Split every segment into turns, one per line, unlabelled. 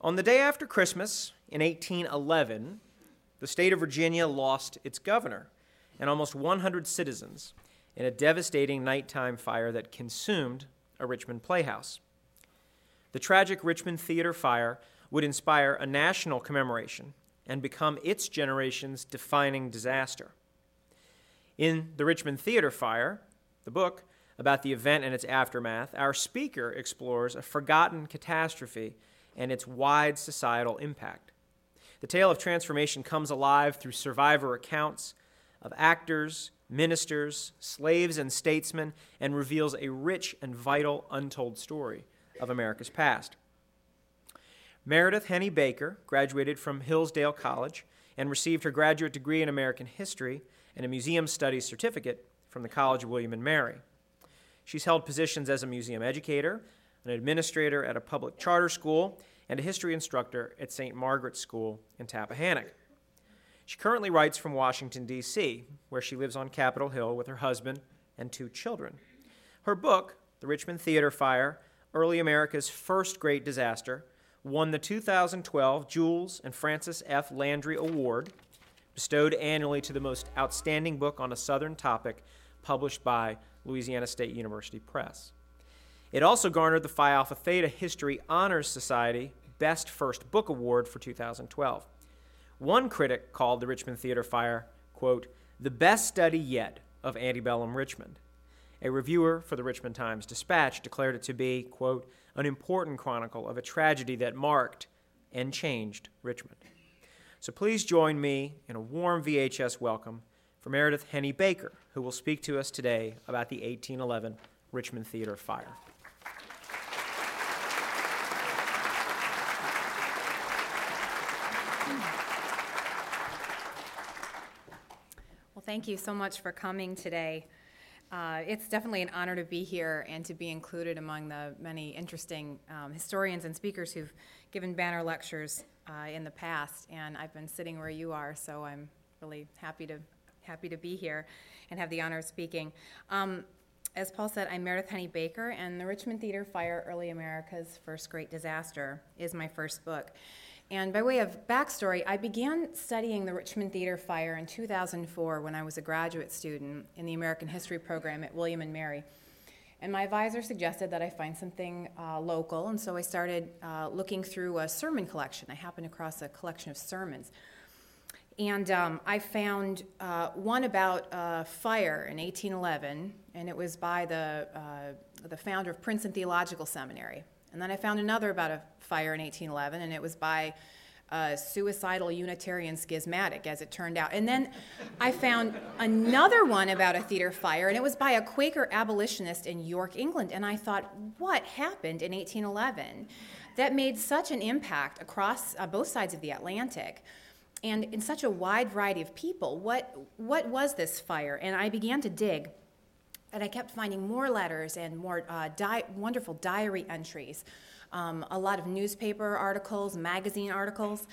On the day after Christmas in 1811, the state of Virginia lost its governor and almost 100 citizens in a devastating nighttime fire that consumed a Richmond playhouse. The tragic Richmond Theater fire would inspire a national commemoration and become its generation's defining disaster. In The Richmond Theater Fire, the book about the event and its aftermath, our speaker explores a forgotten catastrophe and its wide societal impact. The tale of transformation comes alive through survivor accounts of actors, ministers, slaves, and statesmen, and reveals a rich and vital untold story of America's past. Meredith Henne Baker graduated from Hillsdale College and received her graduate degree in American History and a Museum Studies certificate from the College of William and Mary. She's held positions as a museum educator, an administrator at a public charter school, and a history instructor at St. Margaret's School in Tappahannock. She currently writes from Washington, D.C., where she lives on Capitol Hill with her husband and two children. Her book, The Richmond Theater Fire Early America's First Great Disaster, won the 2012 Jules and Frances F. Landry Award, bestowed annually to the most outstanding book on a Southern topic, published by Louisiana State University Press. It also garnered the Phi Alpha Theta History Honors Society Best First Book Award for 2012. One critic called the Richmond Theater Fire, quote, the best study yet of antebellum Richmond. A reviewer for the Richmond Times Dispatch declared it to be, quote, an important chronicle of a tragedy that marked and changed Richmond. So please join me in a warm VHS welcome for Meredith Henne Baker, who will speak to us today about the 1811 Richmond Theater fire.
Thank you so much for coming today. Uh, it's definitely an honor to be here and to be included among the many interesting um, historians and speakers who've given banner lectures uh, in the past. And I've been sitting where you are, so I'm really happy to happy to be here and have the honor of speaking. Um, as Paul said, I'm Meredith Henne Baker, and the Richmond Theater Fire: Early America's First Great Disaster is my first book. And by way of backstory, I began studying the Richmond Theater Fire in 2004 when I was a graduate student in the American History program at William and Mary. And my advisor suggested that I find something uh, local, and so I started uh, looking through a sermon collection. I happened across a collection of sermons. And um, I found uh, one about uh, fire in 1811, and it was by the, uh, the founder of Princeton Theological Seminary. And then I found another about a fire in 1811, and it was by a suicidal Unitarian schismatic, as it turned out. And then I found another one about a theater fire, and it was by a Quaker abolitionist in York, England. And I thought, what happened in 1811 that made such an impact across uh, both sides of the Atlantic? And in such a wide variety of people, what, what was this fire? And I began to dig. And I kept finding more letters and more uh, di- wonderful diary entries, um, a lot of newspaper articles, magazine articles.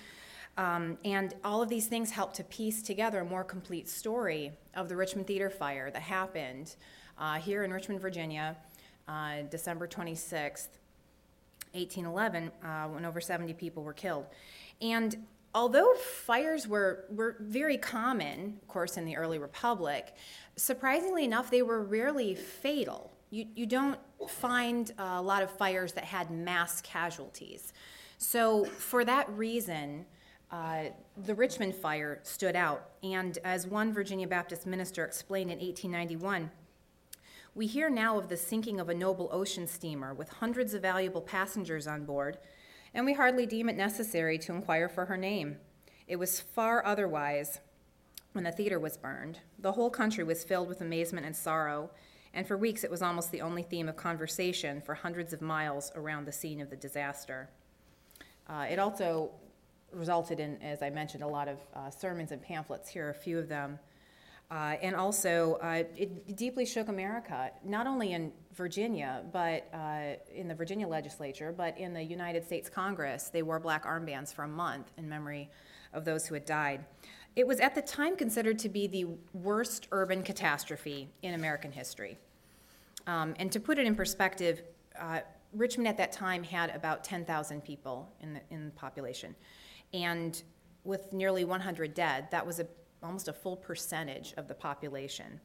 Um, and all of these things helped to piece together a more complete story of the Richmond Theater fire that happened uh, here in Richmond, Virginia, uh, December 26th, 1811, uh, when over 70 people were killed. And although fires were, were very common, of course, in the early republic, surprisingly enough, they were rarely fatal. You, you don't find a lot of fires that had mass casualties. So, for that reason, uh, the Richmond fire stood out. And as one Virginia Baptist minister explained in 1891, we hear now of the sinking of a noble ocean steamer with hundreds of valuable passengers on board and we hardly deem it necessary to inquire for her name. It was far otherwise when the theater was burned. The whole country was filled with amazement and sorrow, and for weeks it was almost the only theme of conversation for hundreds of miles around the scene of the disaster. Uh, it also resulted in, as I mentioned, a lot of uh, sermons and pamphlets. Here are a few of them. Uh, and also, uh, it deeply shook America, not only in Virginia, but uh, in the Virginia legislature, but in the United States Congress. They wore black armbands for a month in memory of those who had died. It was at the time considered to be the worst urban catastrophe in American history. Um, and to put it in perspective, uh, Richmond at that time had about 10,000 people in the, in the population. And with nearly 100 dead, that was a, almost a full percentage of the population.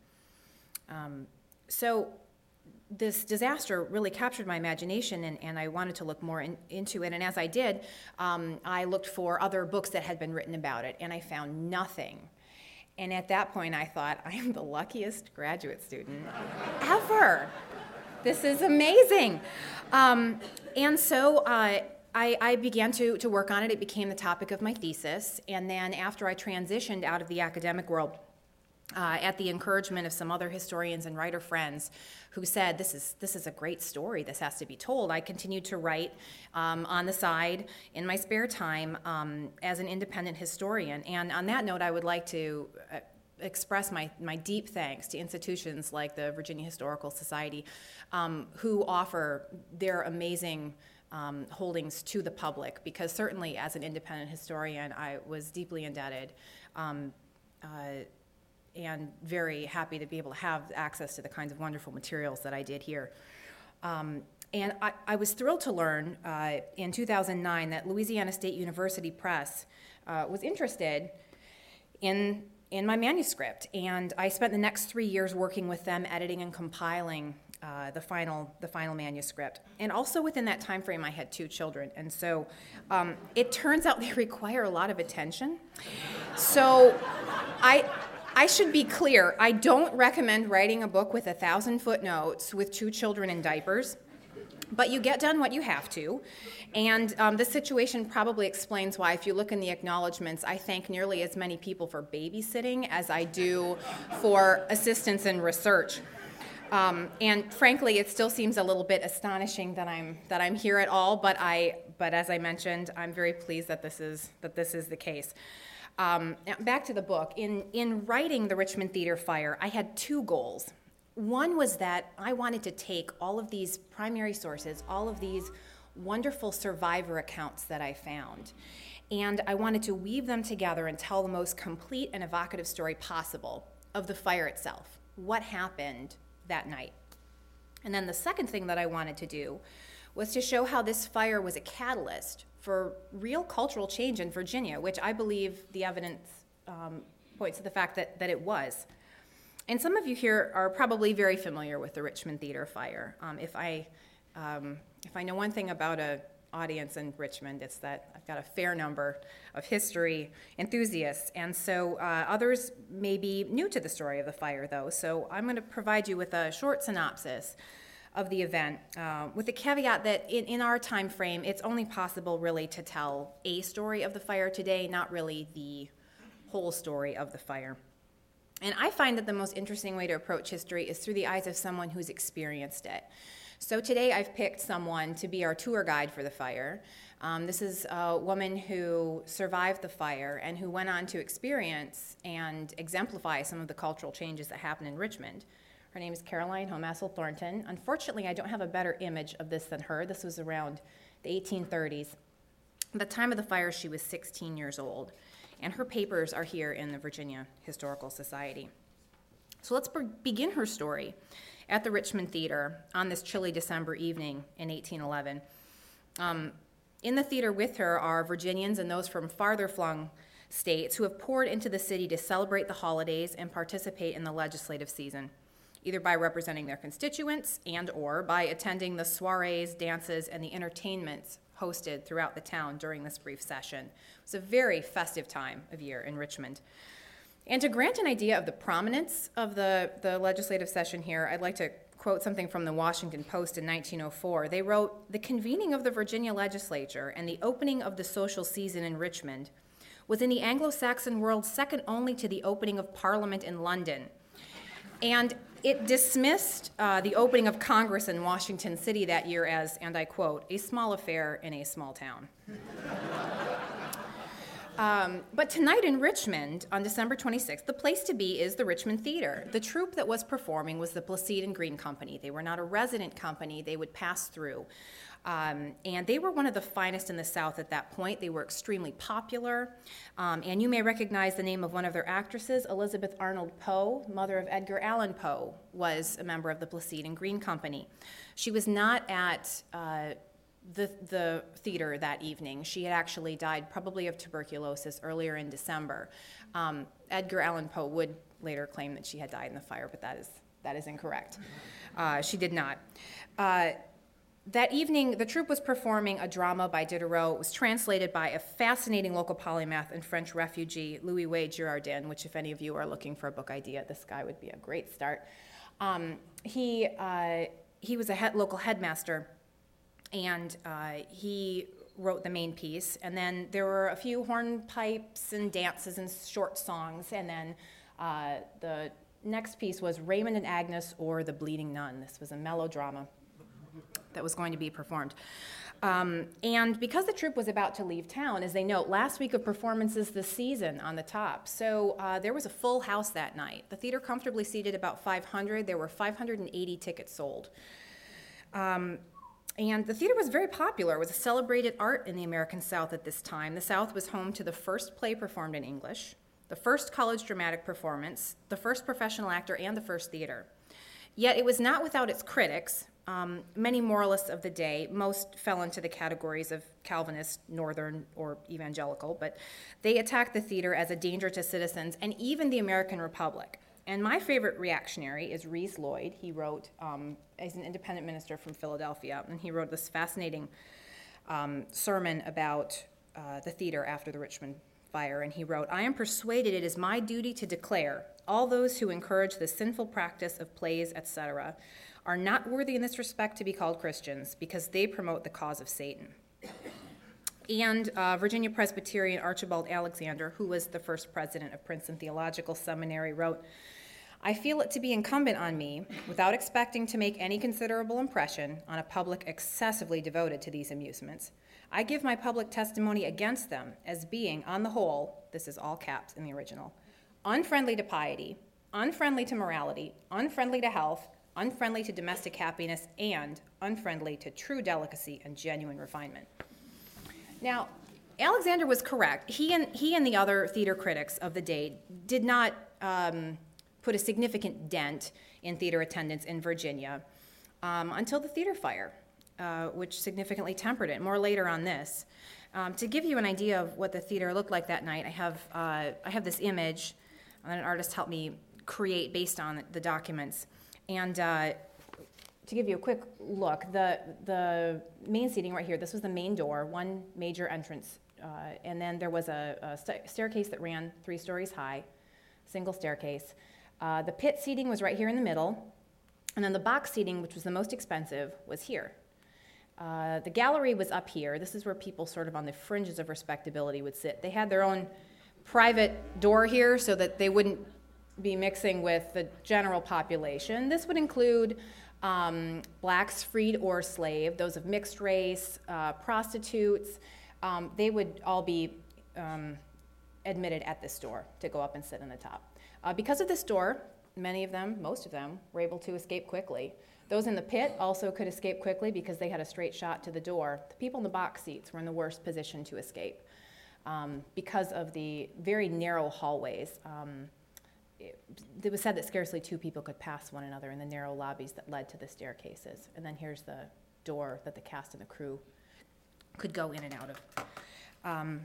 Um, so this disaster really captured my imagination, and, and I wanted to look more in, into it. And as I did, um, I looked for other books that had been written about it, and I found nothing. And at that point, I thought, I am the luckiest graduate student ever. This is amazing. Um, and so uh, I, I, began to, to work on it. It became the topic of my thesis. And then after I transitioned out of the academic world, uh, at the encouragement of some other historians and writer friends who said, This is, this is a great story, this has to be told. I continued to write um, on the side in my spare time um, as an independent historian. And on that note, I would like to uh, express my, my deep thanks to institutions like the Virginia Historical Society um, who offer their amazing. Um, holdings to the public because certainly as an independent historian I was deeply indebted um, uh, and very happy to be able to have access to the kinds of wonderful materials that I did here. Um, and I, I, was thrilled to learn uh, in 2009 that Louisiana State University Press uh, was interested in, in my manuscript. And I spent the next three years working with them, editing and compiling uh, the final the final manuscript. And also within that time frame, I had two children, and so um, it turns out they require a lot of attention. So I I should be clear. I don't recommend writing a book with a thousand footnotes with two children in diapers, but you get done what you have to. And um, this situation probably explains why, if you look in the acknowledgments, I thank nearly as many people for babysitting as I do for assistance in research. Um, and frankly, it still seems a little bit astonishing that I'm that I'm here at all. But I, but as I mentioned, I'm very pleased that this is that this is the case. Um, back to the book. In, in writing The Richmond Theater Fire, I had two goals. One was that I wanted to take all of these primary sources, all of these wonderful survivor accounts that I found, and I wanted to weave them together and tell the most complete and evocative story possible of the fire itself. What happened that night? And then the second thing that I wanted to do was to show how this fire was a catalyst for real cultural change in Virginia, which I believe the evidence um, points to the fact that, that it was. And some of you here are probably very familiar with the Richmond Theater fire. Um, if, I, um, if I know one thing about an audience in Richmond, it's that I've got a fair number of history enthusiasts. And so uh, others may be new to the story of the fire, though. So I'm going to provide you with a short synopsis of the event, uh, with the caveat that in, in our time frame, it's only possible really to tell a story of the fire today, not really the whole story of the fire. And I find that the most interesting way to approach history is through the eyes of someone who's experienced it. So today I've picked someone to be our tour guide for the fire. Um, this is a woman who survived the fire and who went on to experience and exemplify some of the cultural changes that happened in Richmond. Her name is Caroline Homassel Thornton. Unfortunately, I don't have a better image of this than her. This was around the 1830s. At the time of the fire, she was 16 years old, and her papers are here in the Virginia Historical Society. So let's be- begin her story at the Richmond Theater on this chilly December evening in 1811. Um, in the theater with her are Virginians and those from farther flung states who have poured into the city to celebrate the holidays and participate in the legislative season either by representing their constituents and or by attending the soirees, dances, and the entertainments hosted throughout the town during this brief session. It was a very festive time of year in Richmond. And to grant an idea of the prominence of the, the legislative session here, I'd like to quote something from the Washington Post in 1904. They wrote The convening of the Virginia legislature and the opening of the social season in Richmond was in the Anglo Saxon world second only to the opening of Parliament in London. And it dismissed uh, the opening of Congress in Washington City that year as, and I quote, a small affair in a small town. um, but tonight in Richmond, on December 26th, the place to be is the Richmond Theater. The troupe that was performing was the Placide and Green Company. They were not a resident company, they would pass through. Um, and they were one of the finest in the South at that point. They were extremely popular. Um, and you may recognize the name of one of their actresses, Elizabeth Arnold Poe, mother of Edgar Allan Poe, was a member of the Placide and Green Company. She was not at uh, the, the theater that evening. She had actually died probably of tuberculosis earlier in December. Um, Edgar Allan Poe would later claim that she had died in the fire, but that is, that is incorrect. Uh, she did not. Uh, that evening, the troupe was performing a drama by Diderot. It was translated by a fascinating local polymath and French refugee, Louis Way Girardin, which, if any of you are looking for a book idea, this guy would be a great start. Um, he, uh, he was a head, local headmaster, and uh, he wrote the main piece. And then there were a few hornpipes and dances and short songs. And then uh, the next piece was Raymond and Agnes or The Bleeding Nun. This was a melodrama that was going to be performed. Um, and because the troupe was about to leave town, as they note, last week of performances this season on the top. So uh, there was a full house that night. The theater comfortably seated about 500. There were 580 tickets sold. Um, and the theater was very popular. It was a celebrated art in the American South at this time. The South was home to the first play performed in English, the first college dramatic performance, the first professional actor, and the first theater. Yet it was not without its critics, um, many moralists of the day, most fell into the categories of Calvinist, Northern, or evangelical, but they attacked the theater as a danger to citizens and even the American Republic. And my favorite reactionary is Rees Lloyd. He wrote, um, he's an independent minister from Philadelphia, and he wrote this fascinating um, sermon about uh, the theater after the Richmond fire. And he wrote, I am persuaded it is my duty to declare all those who encourage the sinful practice of plays, etc., are not worthy in this respect to be called Christians because they promote the cause of Satan. And uh, Virginia Presbyterian Archibald Alexander, who was the first president of Princeton Theological Seminary, wrote, I feel it to be incumbent on me, without expecting to make any considerable impression on a public excessively devoted to these amusements. I give my public testimony against them as being, on the whole, this is all caps in the original, unfriendly to piety, unfriendly to morality, unfriendly to health, unfriendly to domestic happiness, and unfriendly to true delicacy and genuine refinement. Now, Alexander was correct. He and, he and the other theater critics of the day did not um, put a significant dent in theater attendance in Virginia um, until the theater fire, uh, which significantly tempered it. More later on this. Um, to give you an idea of what the theater looked like that night, I have, uh, I have this image that an artist helped me create based on the documents. And uh, to give you a quick look, the, the main seating right here, this was the main door, one major entrance. Uh, and then there was a, a st- staircase that ran three stories high, single staircase. Uh, the pit seating was right here in the middle. And then the box seating, which was the most expensive, was here. Uh, the gallery was up here. This is where people sort of on the fringes of respectability would sit. They had their own private door here so that they wouldn't be mixing with the general population. This would include um, blacks freed or slave, those of mixed race, uh, prostitutes. Um, they would all be um, admitted at this door to go up and sit on the top. Uh, because of this door, many of them, most of them, were able to escape quickly. Those in the pit also could escape quickly because they had a straight shot to the door. The people in the box seats were in the worst position to escape um, because of the very narrow hallways. Um, it was said that scarcely two people could pass one another in the narrow lobbies that led to the staircases. And then here's the door that the cast and the crew could go in and out of. Um,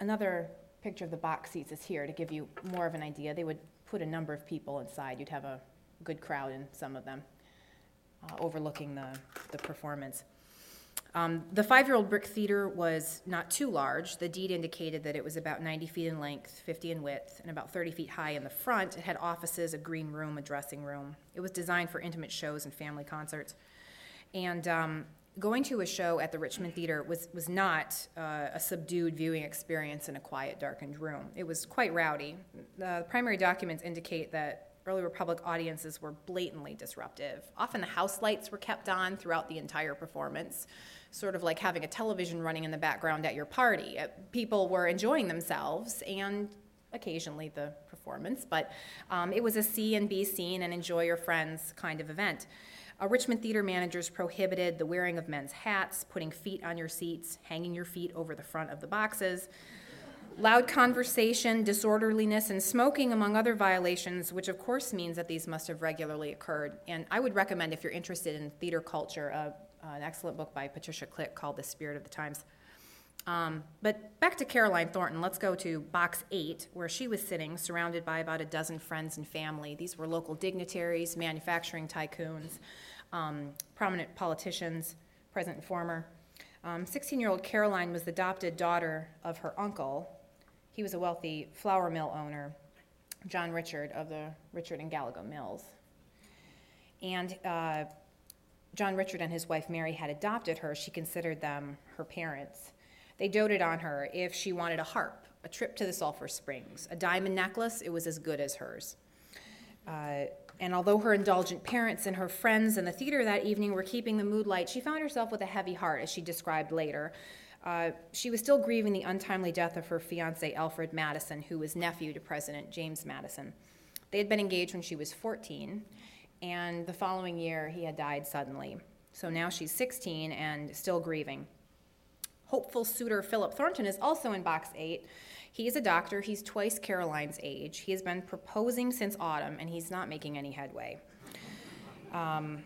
another picture of the box seats is here to give you more of an idea. They would put a number of people inside. You'd have a good crowd in some of them, uh, overlooking the, the performance. Um, the five year old brick theater was not too large. The deed indicated that it was about 90 feet in length, 50 in width, and about 30 feet high in the front. It had offices, a green room, a dressing room. It was designed for intimate shows and family concerts. And um, going to a show at the Richmond Theater was, was not uh, a subdued viewing experience in a quiet, darkened room. It was quite rowdy. The primary documents indicate that early Republic audiences were blatantly disruptive. Often the house lights were kept on throughout the entire performance sort of like having a television running in the background at your party. Uh, people were enjoying themselves and occasionally the performance, but um, it was a see and be seen and enjoy your friends kind of event. Uh, Richmond theater managers prohibited the wearing of men's hats, putting feet on your seats, hanging your feet over the front of the boxes, loud conversation, disorderliness, and smoking, among other violations, which of course means that these must have regularly occurred. And I would recommend, if you're interested in theater culture, uh, uh, an excellent book by Patricia Click called The Spirit of the Times. Um, but back to Caroline Thornton, let's go to box eight, where she was sitting, surrounded by about a dozen friends and family. These were local dignitaries, manufacturing tycoons, um, prominent politicians, present and former. 16 um, year old Caroline was the adopted daughter of her uncle. He was a wealthy flour mill owner, John Richard of the Richard and Gallego Mills. And uh, John Richard and his wife Mary had adopted her. She considered them her parents. They doted on her if she wanted a harp, a trip to the Sulphur Springs, a diamond necklace, it was as good as hers. Uh, and although her indulgent parents and her friends in the theater that evening were keeping the mood light, she found herself with a heavy heart, as she described later. Uh, she was still grieving the untimely death of her fiance, Alfred Madison, who was nephew to President James Madison. They had been engaged when she was 14, and the following year he had died suddenly. So now she's 16 and still grieving. Hopeful suitor Philip Thornton is also in box eight. He's a doctor. He's twice Caroline's age. He has been proposing since autumn, and he's not making any headway. Um,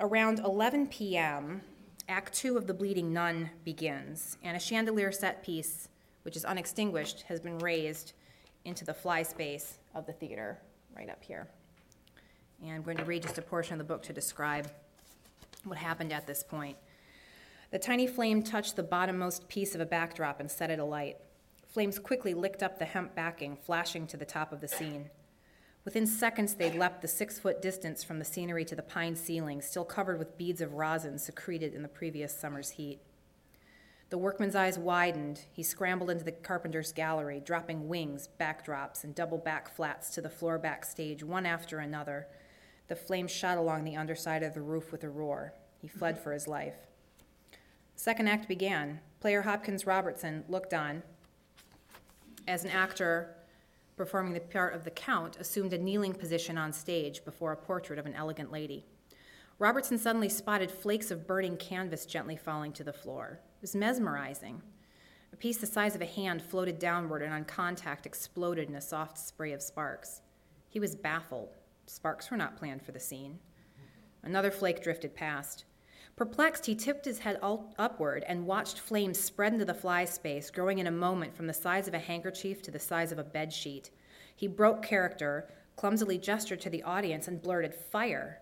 around 11 p.m., Act Two of The Bleeding Nun begins, and a chandelier set piece, which is unextinguished, has been raised into the fly space of the theater, right up here. And I'm going to read just a portion of the book to describe what happened at this point. The tiny flame touched the bottommost piece of a backdrop and set it alight. Flames quickly licked up the hemp backing, flashing to the top of the scene. Within seconds, they leapt the six foot distance from the scenery to the pine ceiling, still covered with beads of rosin secreted in the previous summer's heat. The workman's eyes widened. He scrambled into the carpenter's gallery, dropping wings, backdrops, and double back flats to the floor backstage, one after another. The flames shot along the underside of the roof with a roar. He fled for his life. Second act began. Player Hopkins Robertson looked on, as an actor performing the part of the Count, assumed a kneeling position on stage before a portrait of an elegant lady. Robertson suddenly spotted flakes of burning canvas gently falling to the floor. It was mesmerizing. A piece the size of a hand floated downward and on contact exploded in a soft spray of sparks. He was baffled. Sparks were not planned for the scene. Another flake drifted past. Perplexed, he tipped his head upward and watched flames spread into the fly space, growing in a moment from the size of a handkerchief to the size of a bed sheet. He broke character, clumsily gestured to the audience, and blurted, Fire!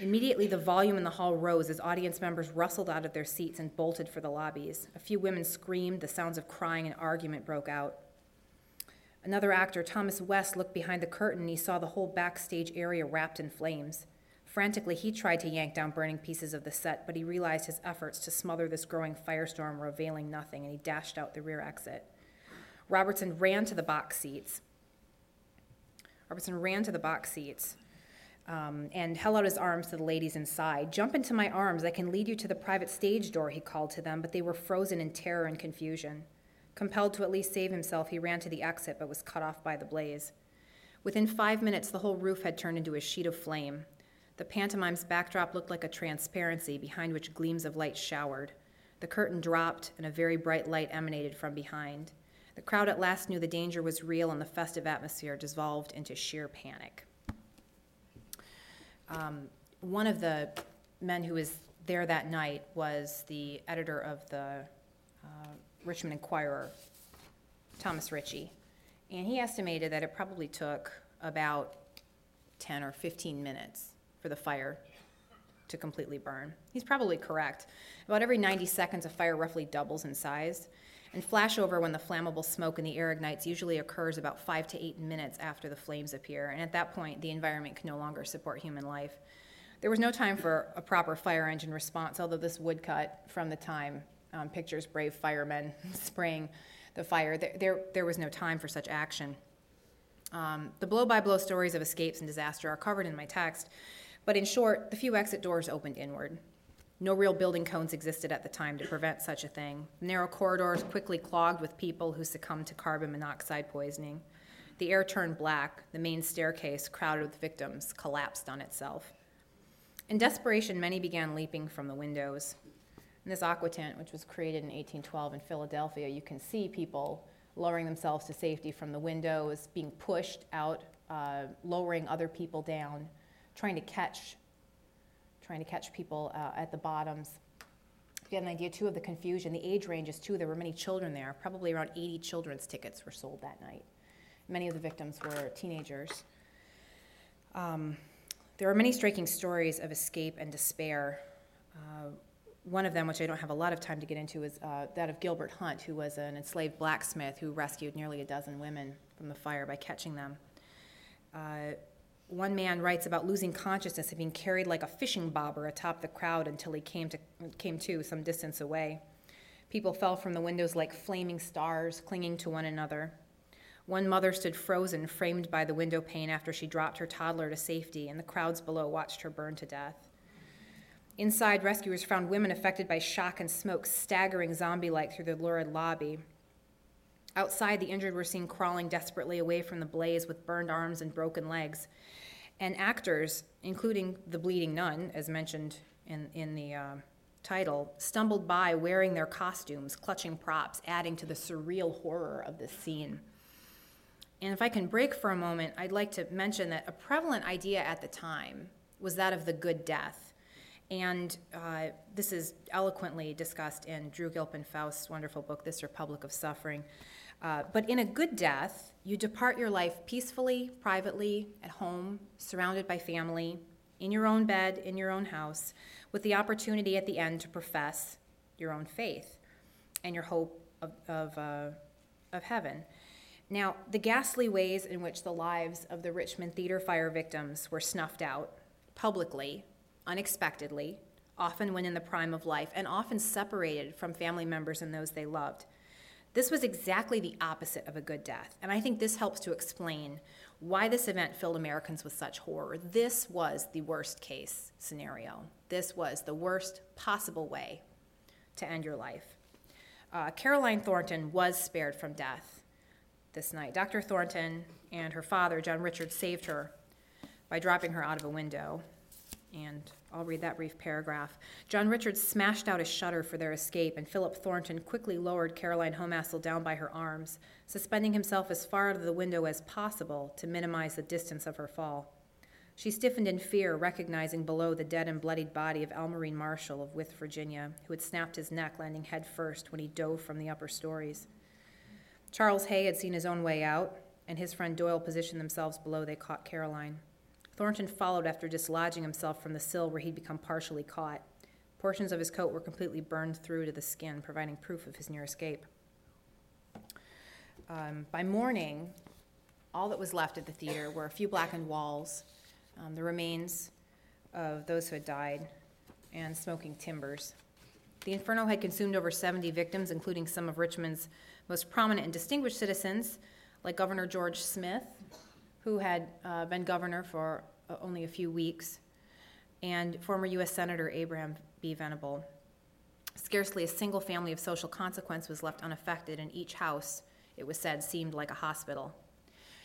Immediately, the volume in the hall rose as audience members rustled out of their seats and bolted for the lobbies. A few women screamed, the sounds of crying and argument broke out. Another actor, Thomas West, looked behind the curtain. and He saw the whole backstage area wrapped in flames. Frantically, he tried to yank down burning pieces of the set, but he realized his efforts to smother this growing firestorm were availing nothing, and he dashed out the rear exit. Robertson ran to the box seats. Robertson ran to the box seats um, and held out his arms to the ladies inside. Jump into my arms. I can lead you to the private stage door, he called to them, but they were frozen in terror and confusion. Compelled to at least save himself, he ran to the exit, but was cut off by the blaze. Within five minutes, the whole roof had turned into a sheet of flame. The pantomime's backdrop looked like a transparency behind which gleams of light showered. The curtain dropped, and a very bright light emanated from behind. The crowd at last knew the danger was real, and the festive atmosphere dissolved into sheer panic. Um, one of the men who was there that night was the editor of the uh, Richmond Enquirer, Thomas Ritchie. And he estimated that it probably took about 10 or 15 minutes for the fire to completely burn. He's probably correct. About every 90 seconds, a fire roughly doubles in size. And flashover when the flammable smoke in the air ignites usually occurs about five to eight minutes after the flames appear. And at that point, the environment can no longer support human life. There was no time for a proper fire engine response, although this woodcut from the time um, pictures brave firemen spraying the fire. There, there, there was no time for such action. Um, the blow by blow stories of escapes and disaster are covered in my text, but in short, the few exit doors opened inward. No real building cones existed at the time to prevent such a thing. Narrow corridors quickly clogged with people who succumbed to carbon monoxide poisoning. The air turned black. The main staircase, crowded with victims, collapsed on itself. In desperation, many began leaping from the windows. In this aquatint, which was created in 1812 in Philadelphia, you can see people lowering themselves to safety from the windows, being pushed out, uh, lowering other people down, trying to catch, trying to catch people uh, at the bottoms. You have an idea too of the confusion, the age ranges too. There were many children there. Probably around 80 children's tickets were sold that night. Many of the victims were teenagers. Um, there are many striking stories of escape and despair. Uh, one of them, which I don't have a lot of time to get into, is uh, that of Gilbert Hunt, who was an enslaved blacksmith who rescued nearly a dozen women from the fire by catching them. Uh, one man writes about losing consciousness and being carried like a fishing bobber atop the crowd until he came to, came to some distance away. People fell from the windows like flaming stars, clinging to one another. One mother stood frozen, framed by the window pane after she dropped her toddler to safety, and the crowds below watched her burn to death. Inside, rescuers found women affected by shock and smoke staggering zombie like through the lurid lobby. Outside, the injured were seen crawling desperately away from the blaze with burned arms and broken legs. And actors, including the bleeding nun, as mentioned in, in the uh, title, stumbled by wearing their costumes, clutching props, adding to the surreal horror of this scene. And if I can break for a moment, I'd like to mention that a prevalent idea at the time was that of the good death and uh, this is eloquently discussed in Drew Gilpin Faust's wonderful book, This Republic of Suffering. Uh, but in a good death, you depart your life peacefully, privately, at home, surrounded by family, in your own bed, in your own house, with the opportunity at the end to profess your own faith and your hope of, of, uh, of heaven. Now, the ghastly ways in which the lives of the Richmond theater fire victims were snuffed out publicly unexpectedly, often when in the prime of life, and often separated from family members and those they loved. This was exactly the opposite of a good death, and I think this helps to explain why this event filled Americans with such horror. This was the worst case scenario. This was the worst possible way to end your life. Uh, Caroline Thornton was spared from death this night. Dr. Thornton and her father, John Richards, saved her by dropping her out of a window and I'll read that brief paragraph. John Richards smashed out a shutter for their escape, and Philip Thornton quickly lowered Caroline Homassel down by her arms, suspending himself as far out of the window as possible to minimize the distance of her fall. She stiffened in fear, recognizing below the dead and bloodied body of Almarine Marshall of Wythe, Virginia, who had snapped his neck, landing head first when he dove from the upper stories. Charles Hay had seen his own way out, and his friend Doyle positioned themselves below they caught Caroline. Thornton followed after dislodging himself from the sill where he'd become partially caught. Portions of his coat were completely burned through to the skin, providing proof of his near escape. Um, by morning, all that was left at the theater were a few blackened walls, um, the remains of those who had died, and smoking timbers. The inferno had consumed over 70 victims, including some of Richmond's most prominent and distinguished citizens, like Governor George Smith, who had uh, been governor for uh, only a few weeks, and former U.S. Senator Abraham B. Venable. Scarcely a single family of social consequence was left unaffected, and each house, it was said, seemed like a hospital.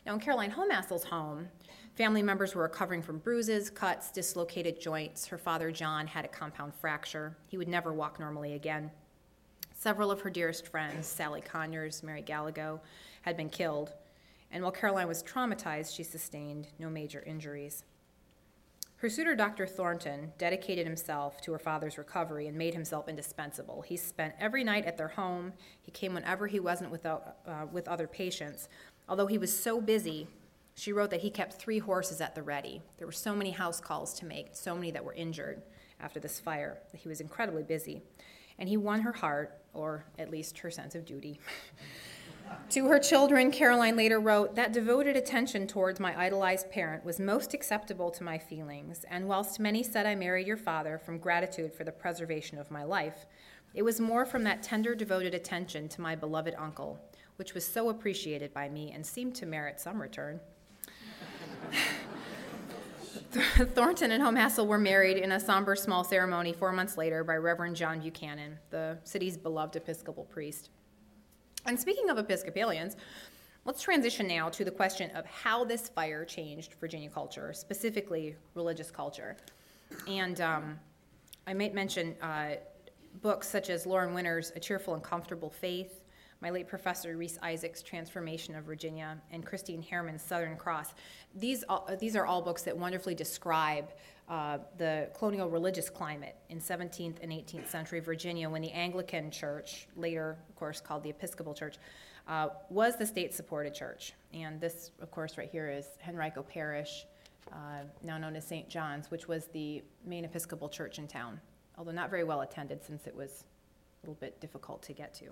Now, in Caroline Homassel's home, family members were recovering from bruises, cuts, dislocated joints. Her father, John, had a compound fracture. He would never walk normally again. Several of her dearest friends, Sally Conyers, Mary Gallego, had been killed and while Caroline was traumatized, she sustained no major injuries. Her suitor, Dr. Thornton, dedicated himself to her father's recovery and made himself indispensable. He spent every night at their home. He came whenever he wasn't without, uh, with other patients. Although he was so busy, she wrote that he kept three horses at the ready. There were so many house calls to make, so many that were injured after this fire, that he was incredibly busy. And he won her heart, or at least her sense of duty. To her children, Caroline later wrote, That devoted attention towards my idolized parent was most acceptable to my feelings, and whilst many said I married your father from gratitude for the preservation of my life, it was more from that tender, devoted attention to my beloved uncle, which was so appreciated by me and seemed to merit some return. Thornton and Homassel were married in a somber small ceremony four months later by Reverend John Buchanan, the city's beloved Episcopal priest. And speaking of Episcopalians, let's transition now to the question of how this fire changed Virginia culture, specifically religious culture. And um, I might mention uh, books such as Lauren Winner's A Cheerful and Comfortable Faith, my late professor Rhys Isaac's Transformation of Virginia, and Christine Heyrman's Southern Cross. These, these are all books that wonderfully describe uh, the colonial religious climate in 17th and 18th century Virginia when the Anglican Church, later, of course, called the Episcopal Church, uh, was the state supported church. And this, of course, right here is Henrico Parish, uh, now known as St. John's, which was the main Episcopal church in town, although not very well attended since it was a little bit difficult to get to.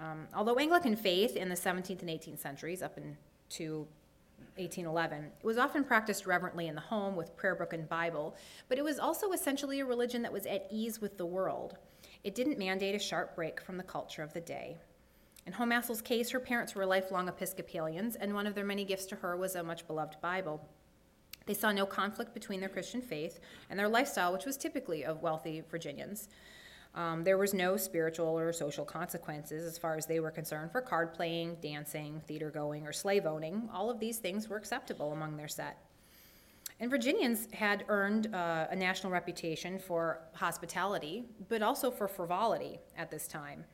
Um, although Anglican faith in the 17th and 18th centuries, up into 1811, it was often practiced reverently in the home with prayer book and Bible, but it was also essentially a religion that was at ease with the world. It didn't mandate a sharp break from the culture of the day. In Home case, her parents were lifelong Episcopalians, and one of their many gifts to her was a much beloved Bible. They saw no conflict between their Christian faith and their lifestyle, which was typically of wealthy Virginians. Um, there was no spiritual or social consequences as far as they were concerned for card playing, dancing, theater going, or slave owning. All of these things were acceptable among their set. And Virginians had earned uh, a national reputation for hospitality, but also for frivolity at this time.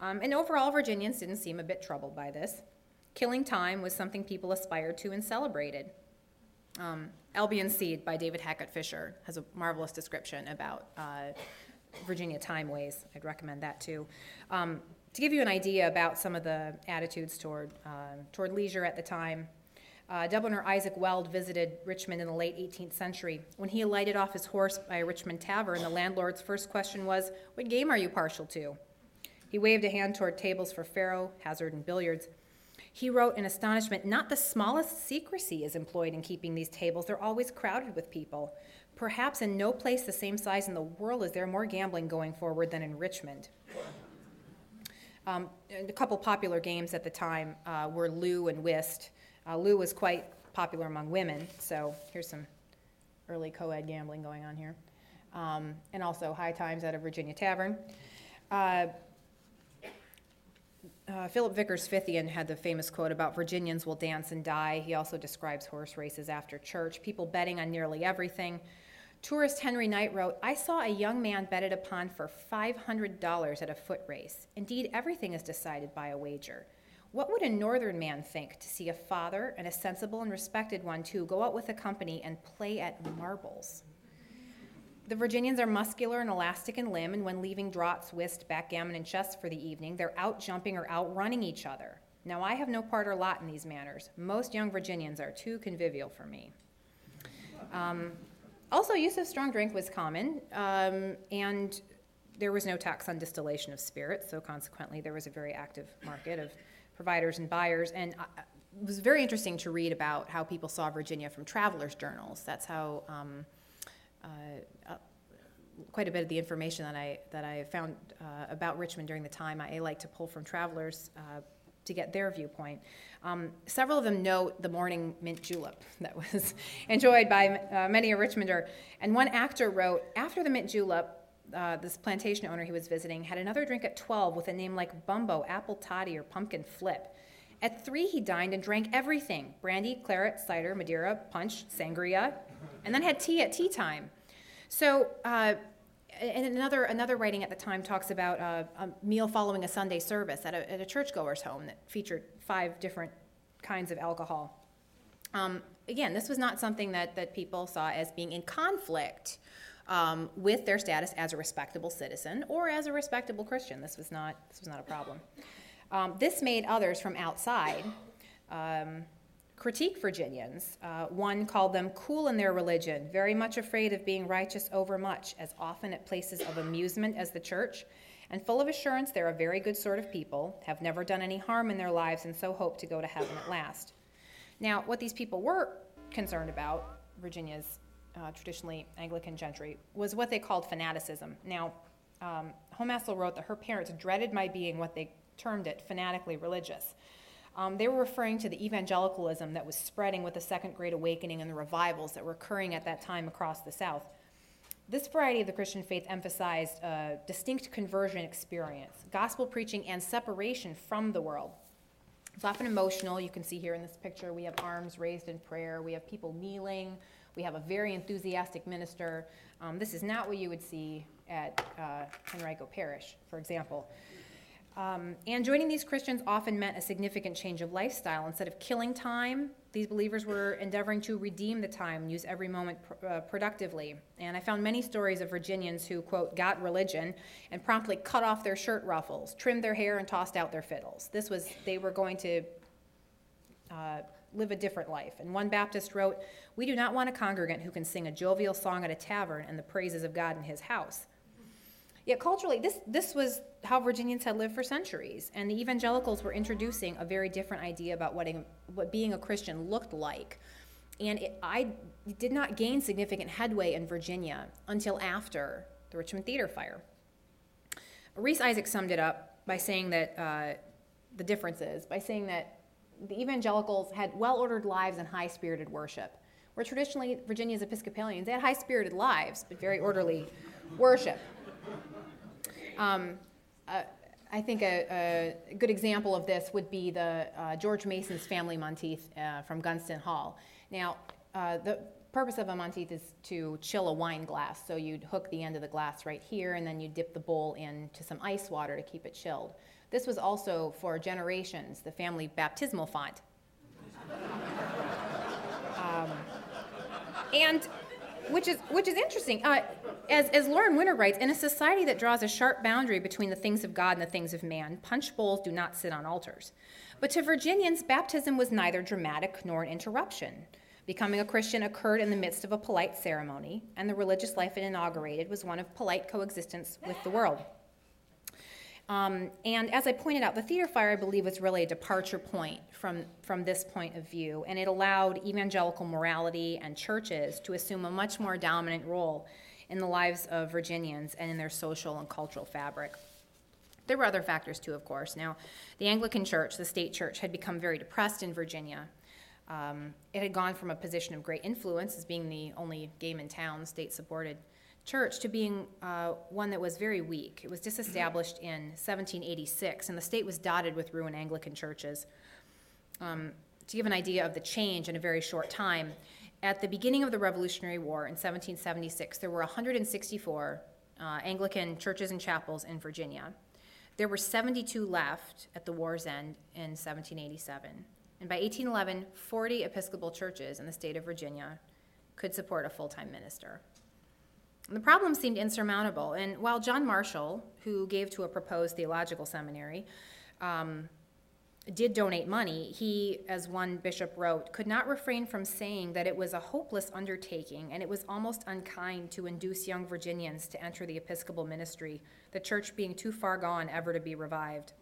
Um, and overall, Virginians didn't seem a bit troubled by this. Killing time was something people aspired to and celebrated. Um, Albion Seed by David Hackett Fischer has a marvelous description about uh, Virginia time ways. I'd recommend that too. Um, to give you an idea about some of the attitudes toward, uh, toward leisure at the time, uh, Dubliner Isaac Weld visited Richmond in the late 18th century. When he alighted off his horse by a Richmond tavern, the landlord's first question was, What game are you partial to? He waved a hand toward tables for faro, hazard, and billiards. He wrote in astonishment, Not the smallest secrecy is employed in keeping these tables. They're always crowded with people. Perhaps in no place the same size in the world is there more gambling going forward than in Richmond. Um, a couple popular games at the time uh, were Loo and Whist. Uh, Loo was quite popular among women, so here's some early co ed gambling going on here. Um, and also High Times at a Virginia Tavern. Uh, uh, Philip Vickers Fithian had the famous quote about Virginians will dance and die. He also describes horse races after church, people betting on nearly everything. Tourist Henry Knight wrote, I saw a young man betted upon for $500 at a foot race. Indeed, everything is decided by a wager. What would a northern man think to see a father, and a sensible and respected one too, go out with a company and play at marbles? The Virginians are muscular and elastic in limb, and when leaving draughts, whist, backgammon, and chess for the evening, they're out jumping or outrunning each other. Now, I have no part or lot in these matters. Most young Virginians are too convivial for me. Um, also, use of strong drink was common, um, and there was no tax on distillation of spirits, so consequently, there was a very active market of providers and buyers. And uh, it was very interesting to read about how people saw Virginia from travelers' journals. That's how. Um, uh, uh, quite a bit of the information that I that I found uh, about Richmond during the time. I, like to pull from travelers uh, to get their viewpoint. Um, several of them note the morning mint julep that was enjoyed by uh, many a Richmonder. And one actor wrote, after the mint julep, uh, this plantation owner he was visiting had another drink at 12 with a name like Bumbo, Apple Toddy, or Pumpkin Flip. At three, he dined and drank everything brandy, claret, cider, Madeira, punch, sangria, and then had tea at tea time. So, uh, and another, another writing at the time talks about uh, a meal following a Sunday service at a, at a churchgoer's home that featured five different kinds of alcohol. Um, again, this was not something that, that people saw as being in conflict um, with their status as a respectable citizen or as a respectable Christian. This was not, this was not a problem. Um, this made others from outside um, critique Virginians. Uh, one called them cool in their religion, very much afraid of being righteous overmuch, as often at places of amusement as the church, and full of assurance they're a very good sort of people, have never done any harm in their lives, and so hope to go to heaven at last. Now, what these people were concerned about, Virginia's uh, traditionally Anglican gentry, was what they called fanaticism. Now, um, Homassel wrote that her parents dreaded my being what they termed it fanatically religious. Um, they were referring to the evangelicalism that was spreading with the Second Great Awakening and the revivals that were occurring at that time across the South. This variety of the Christian faith emphasized a distinct conversion experience, gospel preaching, and separation from the world. It's often emotional. You can see here in this picture we have arms raised in prayer, we have people kneeling, We have a very enthusiastic minister. Um, this is not what you would see at uh, Henrico Parish, for example. Um, and joining these Christians often meant a significant change of lifestyle. Instead of killing time, these believers were endeavoring to redeem the time, use every moment pr- uh, productively. And I found many stories of Virginians who, quote, got religion and promptly cut off their shirt ruffles, trimmed their hair, and tossed out their fiddles. This was, they were going to uh, live a different life. And one Baptist wrote, We do not want a congregant who can sing a jovial song at a tavern and the praises of God in his house. Yet culturally, this, this was how Virginians had lived for centuries, and the evangelicals were introducing a very different idea about what, a, what being a Christian looked like. And it, I did not gain significant headway in Virginia until after the Richmond Theater fire. Rhys Isaac summed it up by saying that uh, the differences, by saying that the evangelicals had well ordered lives and high spirited worship, where traditionally Virginia's Episcopalians they had high spirited lives, but very orderly worship. Um, uh, I think a, a, good example of this would be the uh, George Mason's family Monteith uh, from Gunston Hall. Now, uh, the purpose of a Monteith is to chill a wine glass. So you'd hook the end of the glass right here, and then you dip the bowl into some ice water to keep it chilled. This was also for generations the family baptismal font. um, and which is which is interesting. Uh, as, as Lauren Winner writes, in a society that draws a sharp boundary between the things of God and the things of man, punch bowls do not sit on altars. But to Virginians, baptism was neither dramatic nor an interruption. Becoming a Christian occurred in the midst of a polite ceremony, and the religious life it inaugurated was one of polite coexistence with the world. Um, and as I pointed out, the theater fire, I believe, was really a departure point from, from this point of view, and it allowed evangelical morality and churches to assume a much more dominant role in the lives of Virginians and in their social and cultural fabric. There were other factors too, of course. Now, the Anglican Church, the state church, had become very depressed in Virginia. Um, it had gone from a position of great influence as being the only game in town, state supported church to being uh, one that was very weak. It was disestablished in 1786, and the state was dotted with ruined Anglican churches. Um, to give an idea of the change in a very short time, at the beginning of the Revolutionary War in 1776, there were 164 uh, Anglican churches and chapels in Virginia. There were 72 left at the war's end in 1787. And by 1811, 40 Episcopal churches in the state of Virginia could support a full time minister. The problem seemed insurmountable, and while John Marshall, who gave to a proposed theological seminary, um, did donate money, he, as one bishop wrote, could not refrain from saying that it was a hopeless undertaking and it was almost unkind to induce young Virginians to enter the Episcopal ministry, the church being too far gone ever to be revived.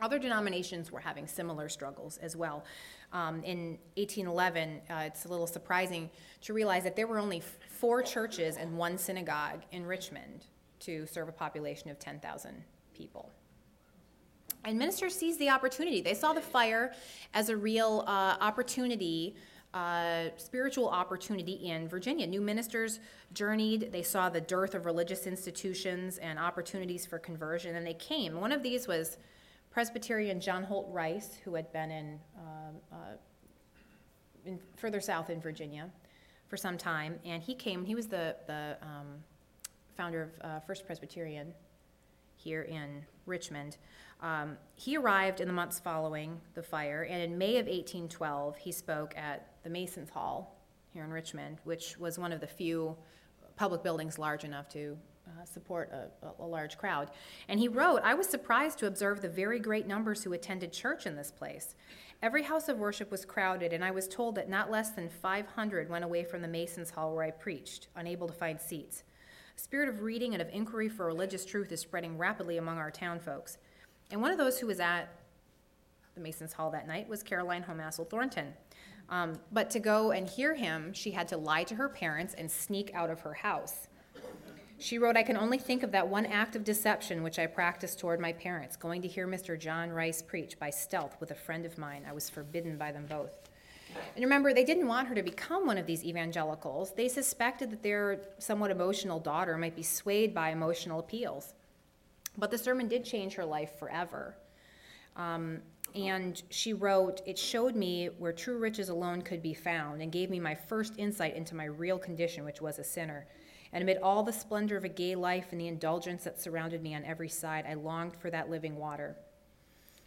Other denominations were having similar struggles as well. Um, in 1811, uh, it's a little surprising to realize that there were only four churches and one synagogue in Richmond to serve a population of 10,000 people. And ministers seized the opportunity. They saw the fire as a real uh, opportunity, uh, spiritual opportunity in Virginia. New ministers journeyed. They saw the dearth of religious institutions and opportunities for conversion, and they came. One of these was Presbyterian John Holt Rice, who had been in, um, uh, in further south in Virginia for some time, and he came. He was the the um, founder of uh, First Presbyterian here in Richmond. Um, he arrived in the months following the fire, and in May of 1812, he spoke at the Masons Hall here in Richmond, which was one of the few public buildings large enough to uh, support a, a, large crowd. And he wrote, I was surprised to observe the very great numbers who attended church in this place. Every house of worship was crowded, and I was told that not less than 500 went away from the Masons' Hall where I preached, unable to find seats. A spirit of reading and of inquiry for religious truth is spreading rapidly among our town folks. And one of those who was at the Masons' Hall that night was Caroline Homassel Thornton. Um, but to go and hear him, she had to lie to her parents and sneak out of her house. She wrote, I can only think of that one act of deception which I practiced toward my parents, going to hear Mr. John Rice preach by stealth with a friend of mine. I was forbidden by them both. And remember, they didn't want her to become one of these evangelicals. They suspected that their somewhat emotional daughter might be swayed by emotional appeals. But the sermon did change her life forever. Um, and she wrote, It showed me where true riches alone could be found and gave me my first insight into my real condition, which was a sinner. And amid all the splendor of a gay life and the indulgence that surrounded me on every side, I longed for that living water.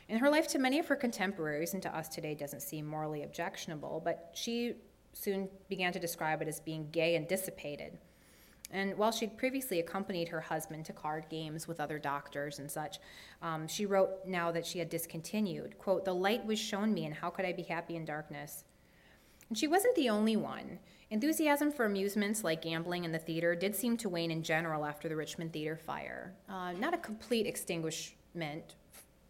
In her life, to many of her contemporaries, and to us today, doesn't seem morally objectionable, but she soon began to describe it as being gay and dissipated. And while she'd previously accompanied her husband to card games with other doctors and such, um, she wrote now that she had discontinued. Quote, The light was shown me, and how could I be happy in darkness? And she wasn't the only one. Enthusiasm for amusements like gambling and the theater did seem to wane in general after the Richmond Theater fire. Uh, not a complete extinguishment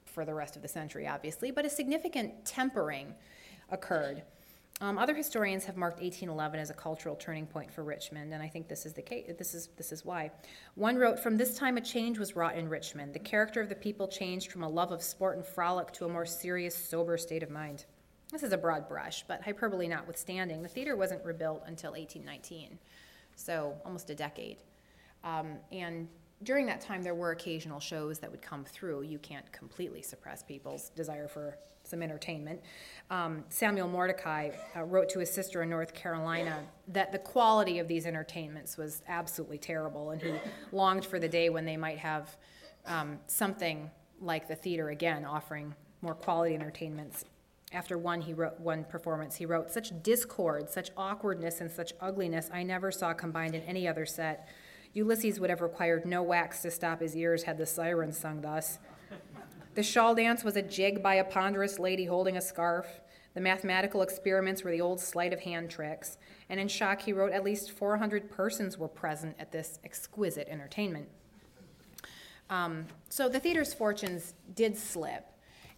for the rest of the century, obviously, but a significant tempering occurred. Um, other historians have marked 1811 as a cultural turning point for Richmond, and I think this is the case. This is this is why. One wrote, "From this time, a change was wrought in Richmond. The character of the people changed from a love of sport and frolic to a more serious, sober state of mind." This is a broad brush, but hyperbole notwithstanding, the theater wasn't rebuilt until 1819, so almost a decade. Um, and during that time, there were occasional shows that would come through. You can't completely suppress people's desire for some entertainment. Um, Samuel Mordecai uh, wrote to his sister in North Carolina that the quality of these entertainments was absolutely terrible, and he longed for the day when they might have um, something like the theater again, offering more quality entertainments. After one, he wrote one performance. He wrote, "Such discord, such awkwardness, and such ugliness I never saw combined in any other set. Ulysses would have required no wax to stop his ears had the sirens sung thus." The shawl dance was a jig by a ponderous lady holding a scarf. The mathematical experiments were the old sleight of hand tricks. And in shock, he wrote at least 400 persons were present at this exquisite entertainment. Um, so the theater's fortunes did slip,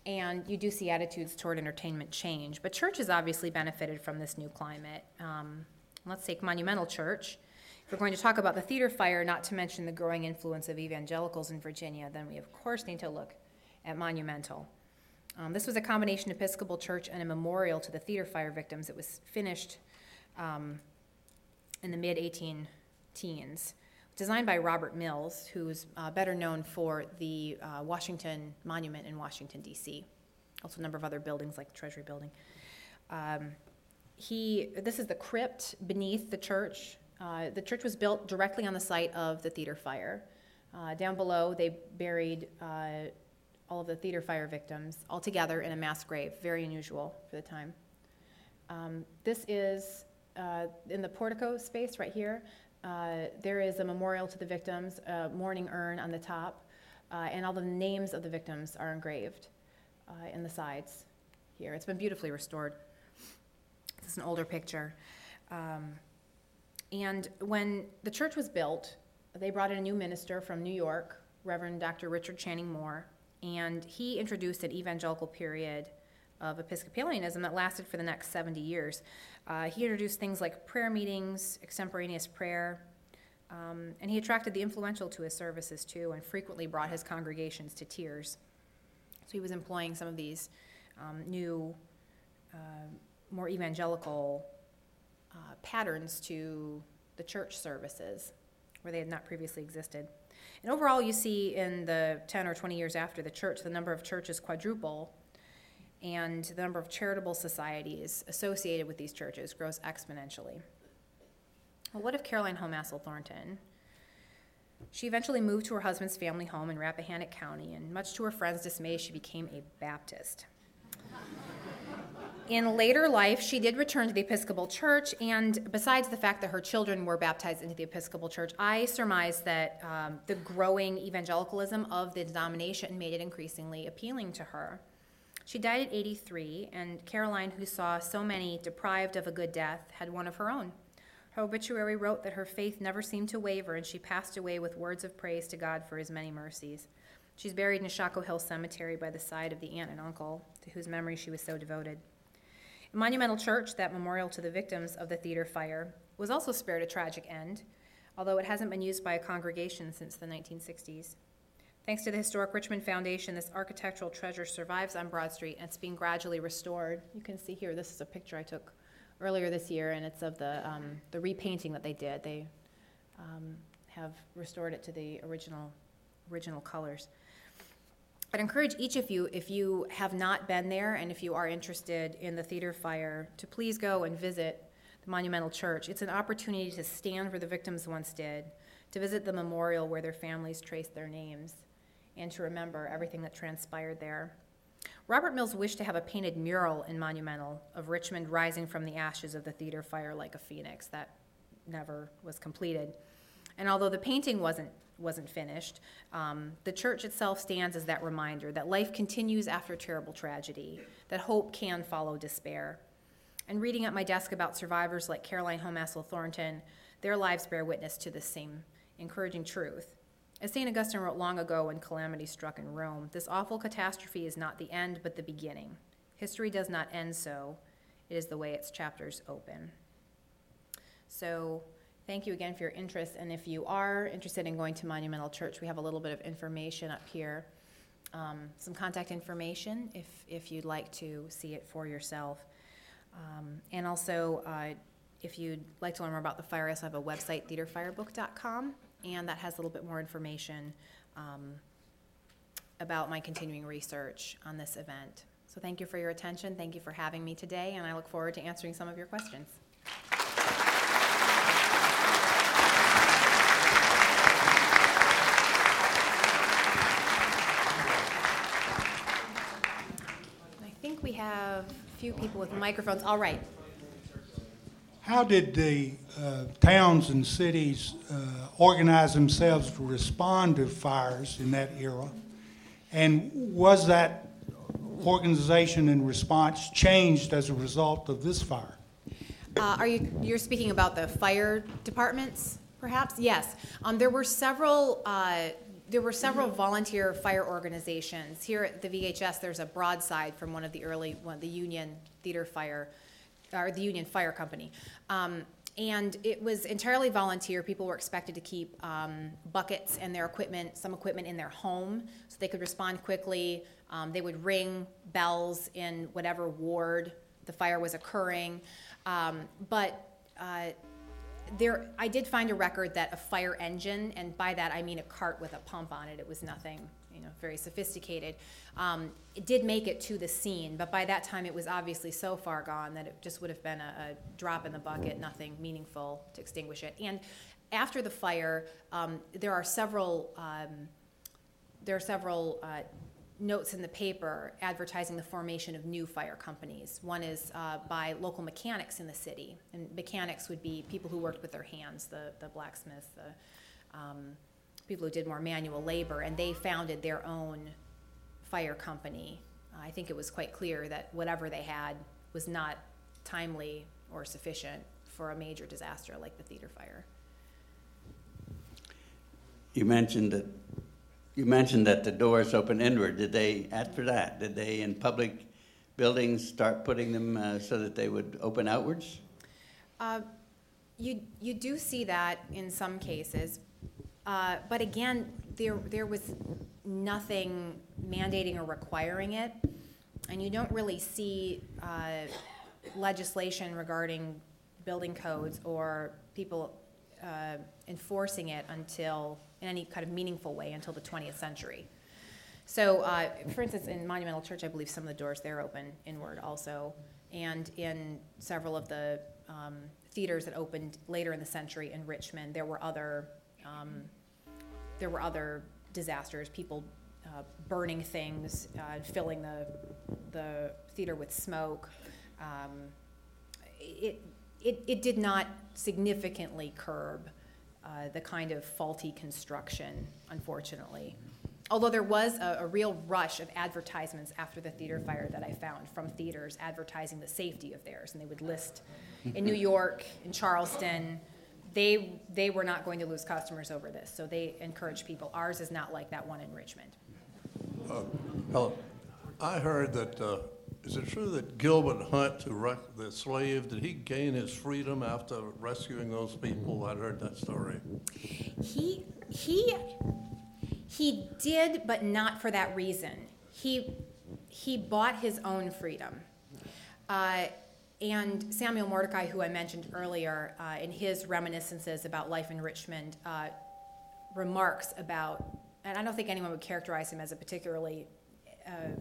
and you do see attitudes toward entertainment change. But churches obviously benefited from this new climate. Um, let's take Monumental Church. If we're going to talk about the theater fire, not to mention the growing influence of evangelicals in Virginia, then we of course need to look at Monumental. Um, this was a combination Episcopal church and a memorial to the theater fire victims. It was finished um, in the mid 18 teens. Designed by Robert Mills, who's uh, better known for the uh, Washington Monument in Washington, D.C., also a number of other buildings like the Treasury Building. Um, he, this is the crypt beneath the church. Uh, the church was built directly on the site of the theater fire. Uh, down below, they buried uh, all of the theater fire victims all together in a mass grave, very unusual for the time. Um, this is uh, in the portico space right here. Uh, there is a memorial to the victims, a mourning urn on the top, and all the names of the victims are engraved in the sides here. It's been beautifully restored. This is an older picture. Um, and when the church was built, they brought in a new minister from New York, Reverend Dr. Richard Channing Moore, and he introduced an evangelical period of Episcopalianism that lasted for the next 70 years. Uh, he introduced things like prayer meetings, extemporaneous prayer, um, and he attracted the influential to his services too, and frequently brought his congregations to tears. So he was employing some of these um, new, uh, more evangelical uh, patterns to the church services where they had not previously existed. And overall, you see in the 10 or 20 years after the church, the number of churches quadruple, and the number of charitable societies associated with these churches grows exponentially. Well, what of Caroline Homassel Thornton? She eventually moved to her husband's family home in Rappahannock County, and much to her friends' dismay, she became a Baptist. In later life, she did return to the Episcopal Church, and besides the fact that her children were baptized into the Episcopal Church, I surmise that um, the growing evangelicalism of the denomination made it increasingly appealing to her. She died at 83, and Caroline, who saw so many deprived of a good death, had one of her own. Her obituary wrote that her faith never seemed to waver, and she passed away with words of praise to God for his many mercies. She's buried in Shockoe Hill Cemetery by the side of the aunt and uncle to whose memory she was so devoted. Monumental Church, that memorial to the victims of the theater fire, was also spared a tragic end, although it hasn't been used by a congregation since the 1960s. Thanks to the Historic Richmond Foundation, this architectural treasure survives on Broad Street and it's being gradually restored. You can see here, this is a picture I took earlier this year, and it's of the, um, the repainting that they did. They um, have restored it to the original, original colors. I'd encourage each of you, if you have not been there and if you are interested in the theater fire, to please go and visit the Monumental Church. It's an opportunity to stand where the victims once did, to visit the memorial where their families traced their names, and to remember everything that transpired there. Robert Mills wished to have a painted mural in Monumental of Richmond rising from the ashes of the theater fire like a phoenix. That never was completed. And although the painting wasn't wasn't finished. Um, the church itself stands as that reminder that life continues after terrible tragedy, that hope can follow despair. And reading at my desk about survivors like Caroline Homassel Thornton, their lives bear witness to this same encouraging truth. As St. Augustine wrote long ago when calamity struck in Rome, this awful catastrophe is not the end but the beginning. History does not end so, it is the way its chapters open. So, Thank you again for your interest, and if you are interested in going to Monumental Church, we have a little bit of information up here, um, some contact information if, if you'd like to see it for yourself. Um, and also, uh, if you'd like to learn more about the fire, I also have a website, theaterfirebook.com, and that has a little bit more information um, about my continuing research on this event. So thank you for your attention. Thank you for having me today, and I look forward to answering some of your questions. we have a few people with microphones. All right.
How did the uh, towns and cities uh, organize themselves to respond to fires in that era? And was that organization and response changed as a result of this fire?
Uh, are you you're speaking about the fire departments, perhaps? Yes. Um, there were several uh, there were several volunteer fire organizations. Here at the VHS, there's a broadside from one of the early, one, the Union Theater Fire, or the Union Fire Company. Um, and it was entirely volunteer. People were expected to keep um, buckets and their equipment, some equipment in their home, so they could respond quickly. Um, they would ring bells in whatever ward the fire was occurring. Um, but uh, there, I did find a record that a fire engine, and by that I mean a cart with a pump on it. It was nothing, you know, very sophisticated. Um, it did make it to the scene, but by that time it was obviously so far gone that it just would have been a, a drop in the bucket, nothing meaningful to extinguish it. And after the fire, um, there are several. Um, there are several uh, notes in the paper advertising the formation of new fire companies. One is uh, by local mechanics in the city, and mechanics would be people who worked with their hands, the, the blacksmiths, the um, people who did more manual labor, and they founded their own fire company. I think it was quite clear that whatever they had was not timely or sufficient for a major disaster like the theater fire.
You mentioned that you mentioned that the doors open inward. Did they, after that, did they in public buildings start putting them uh, so that they would open outwards?
Uh, you, you do see that in some cases. Uh, but again, there, there was nothing mandating or requiring it. And you don't really see uh, legislation regarding building codes or people uh, enforcing it until in any kind of meaningful way until the 20th century. So, uh, for instance, in Monumental Church, I believe some of the doors there open inward also, and in several of the um, theaters that opened later in the century in Richmond, there were other um, there were other disasters, people uh, burning things, uh, filling the the theater with smoke. Um, it, it it did not significantly curb uh, the kind of faulty construction, unfortunately. Although there was a, a, real rush of advertisements after the theater fire that I found from theaters advertising the safety of theirs, and they would list in New York, in Charleston, they they were not going to lose customers over this, so they encouraged people. Ours is not like that one in Richmond.
Uh, hello, I heard that uh, is it true that Gilbert Hunt, who wrecked the slave, did he gain his freedom after rescuing those people? I'd heard that story.
He he he did, but not for that reason. He he bought his own freedom. Uh, and Samuel Mordecai, who I mentioned earlier, uh, in his reminiscences about life in Richmond, uh, remarks about, and I don't think anyone would characterize him as a particularly uh,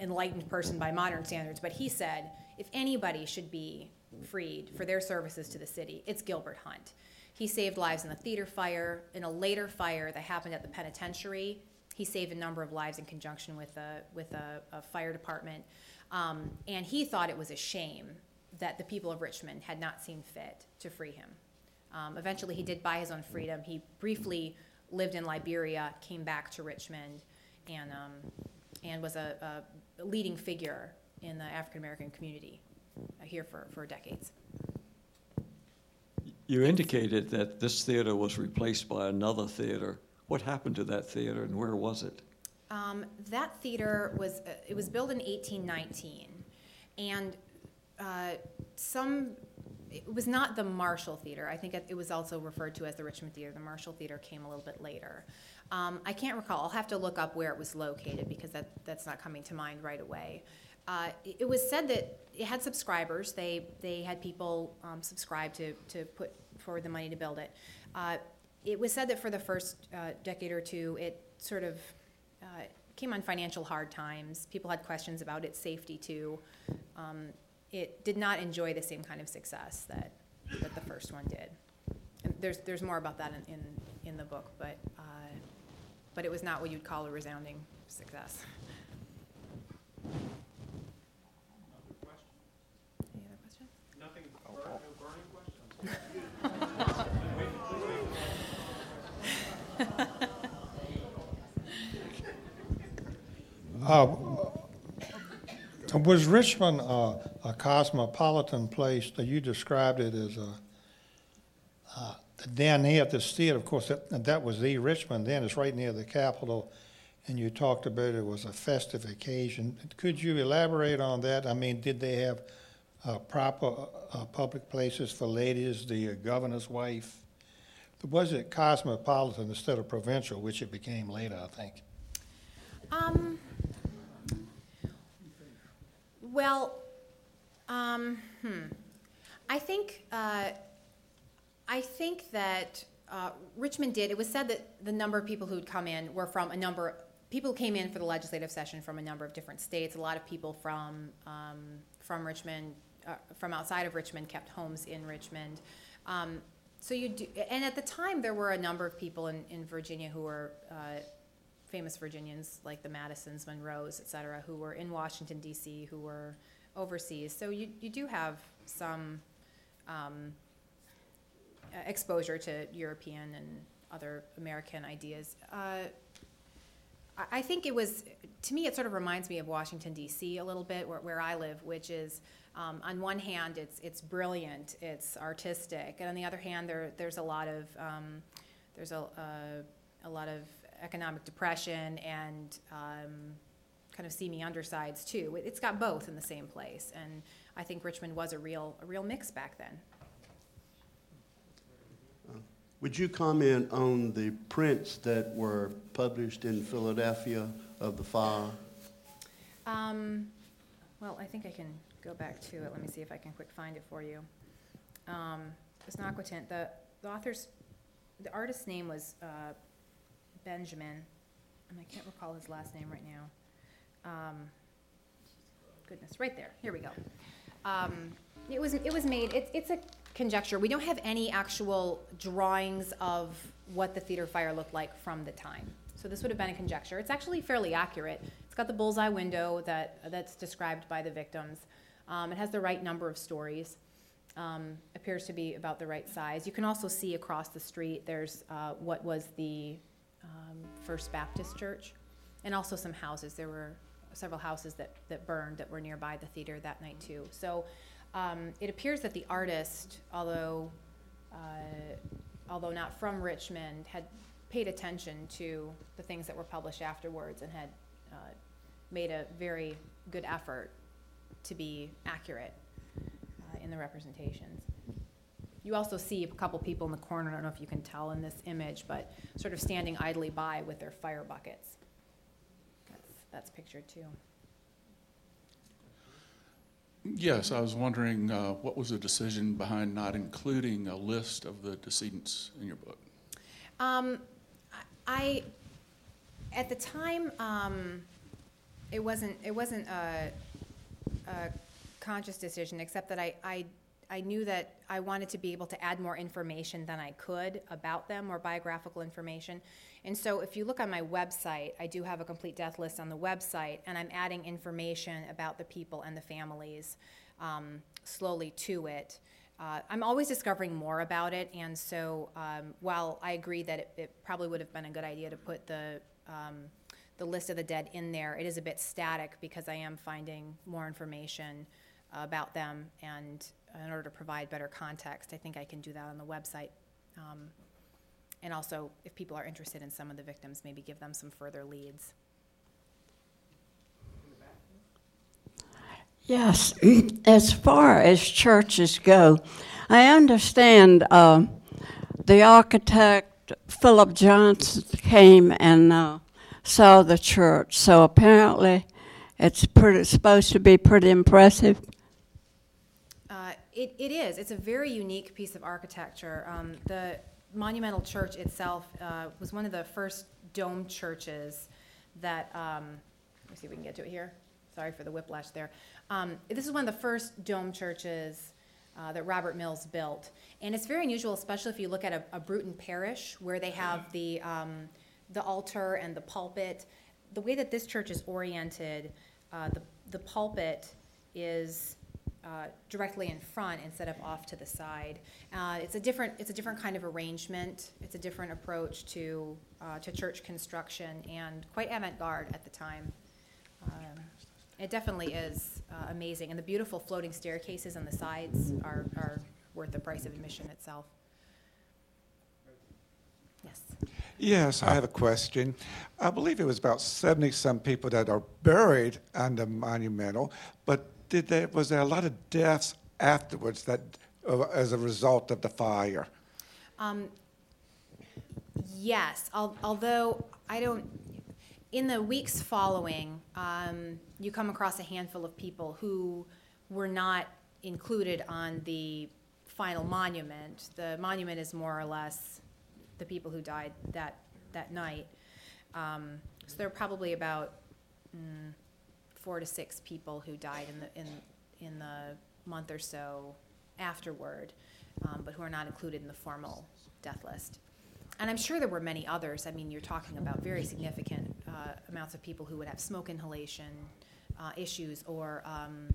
enlightened person by modern standards, but he said if anybody should be freed for their services to the city, it's Gilbert Hunt. He saved lives in the theater fire. In a later fire that happened at the penitentiary, he saved a number of lives in conjunction with a, with a, a fire department. Um, and he thought it was a shame that the people of Richmond had not seen fit to free him. Um, eventually, he did buy his own freedom. He briefly lived in Liberia, came back to Richmond, and, um, and was a, a leading figure in the African American community here for, for decades.
You indicated that this theater was replaced by another theater. What happened to that theater and where was it?
Um, that theater was, uh, it was built in 1819, and uh, some, it was not the Marshall Theater. I think it, it was also referred to as the Richmond Theater. The Marshall Theater came a little bit later. Um, I can't recall. I'll have to look up where it was located because that, that's not coming to mind right away. Uh, it, was said that it had subscribers. They, they had people um, subscribe to, to put forward the money to build it. Uh, it was said that for the first uh, decade or two, it sort of uh, came on financial hard times. People had questions about its safety too. Um, it did not enjoy the same kind of success that, that the first one did. And there's, there's more about that in, in, in the book, but, but it was not what you'd call a resounding success. Any other questions?
Nothing, no burning questions?
Uh, Was Richmond uh, a cosmopolitan place? that You described it as a, down here at the theater, of course, that that was the Richmond then, it's right near the Capitol, and you talked about it was a festive occasion. Could you elaborate on that? I mean, did they have uh, proper uh, public places for ladies, the uh, governor's wife? Was it cosmopolitan instead of provincial, which it became later, I think?
Um, well, um, hmm. I think, uh, I think that uh, Richmond did, it was said that the number of people who'd come in were from a number, people came in for the legislative session from a number of different states. A lot of people from, um, from Richmond, uh, from outside of Richmond kept homes in Richmond. Um, so you do, and at the time, there were a number of people in, in Virginia who were uh, famous Virginians like the Madisons, Monroes, et cetera, who were in Washington, D.C., who were overseas. So you, you do have some um, uh, exposure to European and other American ideas. Uh, I, think it was, to me, it sort of reminds me of Washington, D.C. a little bit, where, where I live, which is, um, on one hand, it's, it's brilliant, it's artistic, and on the other hand, there, there's a lot of, um, there's a, a, a lot of economic depression and um, kind of seamy undersides too. It- It's got both in the same place, and I think Richmond was a real a real mix back then.
Would you comment on the prints that were published in Philadelphia of the fire?
Um, well, I think I can go back to it. Let me see if I can quick find it for you. Um, it's an aquatint. The, the author's, the artist's name was uh, Benjamin, and I can't recall his last name right now. Um, goodness, right there. Here we go. Um, it was it was made. It, it's a conjecture. We don't have any actual drawings of what the theater fire looked like from the time. So this would have been a conjecture. It's actually fairly accurate. It's got the bullseye window that that's described by the victims. Um, it has the right number of stories. Um, appears to be about the right size. You can also see across the street. There's uh, what was the um, First Baptist Church, and also some houses. There were several houses that, that burned that were nearby the theater that night too. So um, it appears that the artist, although uh, although not from Richmond, had paid attention to the things that were published afterwards and had uh, made a very good effort to be accurate uh, in the representations. You also see a couple people in the corner, I don't know if you can tell in this image, but sort of standing idly by with their fire buckets. That's, that's pictured too.
Yes, I was wondering, uh, what was the decision behind not including a list of the decedents in your book?
Um, I, at the time, um, It wasn't, it wasn't a, a conscious decision, except that I, I, I knew that I wanted to be able to add more information than I could about them, more biographical information. And so if you look on my website, I do have a complete death list on the website, and I'm adding information about the people and the families um, slowly to it. Uh, I'm always discovering more about it, and so um, while I agree that it, it probably would have been a good idea to put the um, the list of the dead in there, it is a bit static because I am finding more information about them, and in order to provide better context, I think I can do that on the website. Um, and also, if people are interested in some of the victims, maybe give them some further leads.
Yes, as far as churches go, I understand uh, the architect Philip Johnson came and uh, saw the church, so apparently it's pretty, supposed to be pretty impressive.
It, it is. It's a very unique piece of architecture. Um, the monumental church itself uh, was one of the first dome churches that. Um, let me see if we can get to it here. Sorry for the whiplash there. Um, this is one of the first dome churches uh, that Robert Mills built, and it's very unusual, especially if you look at a, a Bruton parish where they have the um, the altar and the pulpit. The way that this church is oriented, uh, the the pulpit is uh, directly in front instead of off to the side. Uh, it's a different it's a different kind of arrangement. It's a different approach to uh, to church construction and quite avant-garde at the time. Um, it definitely is uh, amazing, and the beautiful floating staircases on the sides are, are worth the price of admission itself. Yes.
Yes, I have a question. I believe it was about 70 some people that are buried under the Monumental, but did was there a lot of deaths afterwards that uh, as a result of the fire?
Um, yes, al- although I don't, in the weeks following, um, you come across a handful of people who were not included on the final monument. The monument is more or less the people who died that, that night. Um, so there are probably about mm, four to six people who died in the, in, in the month or so afterward, um, but who are not included in the formal death list. And I'm sure there were many others. I mean, you're talking about very significant uh, amounts of people who would have smoke inhalation uh, issues or um,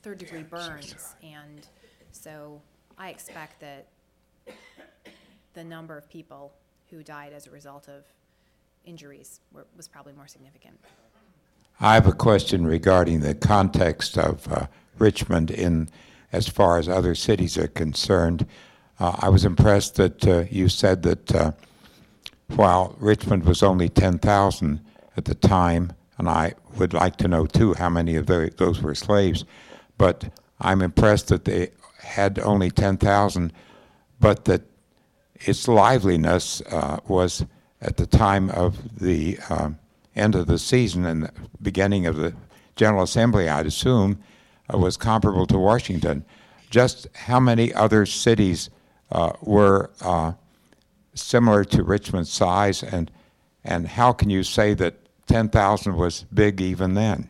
third degree burns. And so I expect that the number of people who died as a result of injuries were, was probably more significant.
I have a question regarding the context of uh, Richmond in as far as other cities are concerned. Uh, I was impressed that uh, you said that uh, while Richmond was only 10,000 at the time, and I would like to know too how many of those were slaves, but I'm impressed that they had only 10,000, but that its liveliness uh, was at the time of the um, end of the season and the beginning of the General Assembly, I'd assume, uh, was comparable to Washington. Just how many other cities uh, were uh, similar to Richmond's size, and and how can you say that 10,000 was big even then?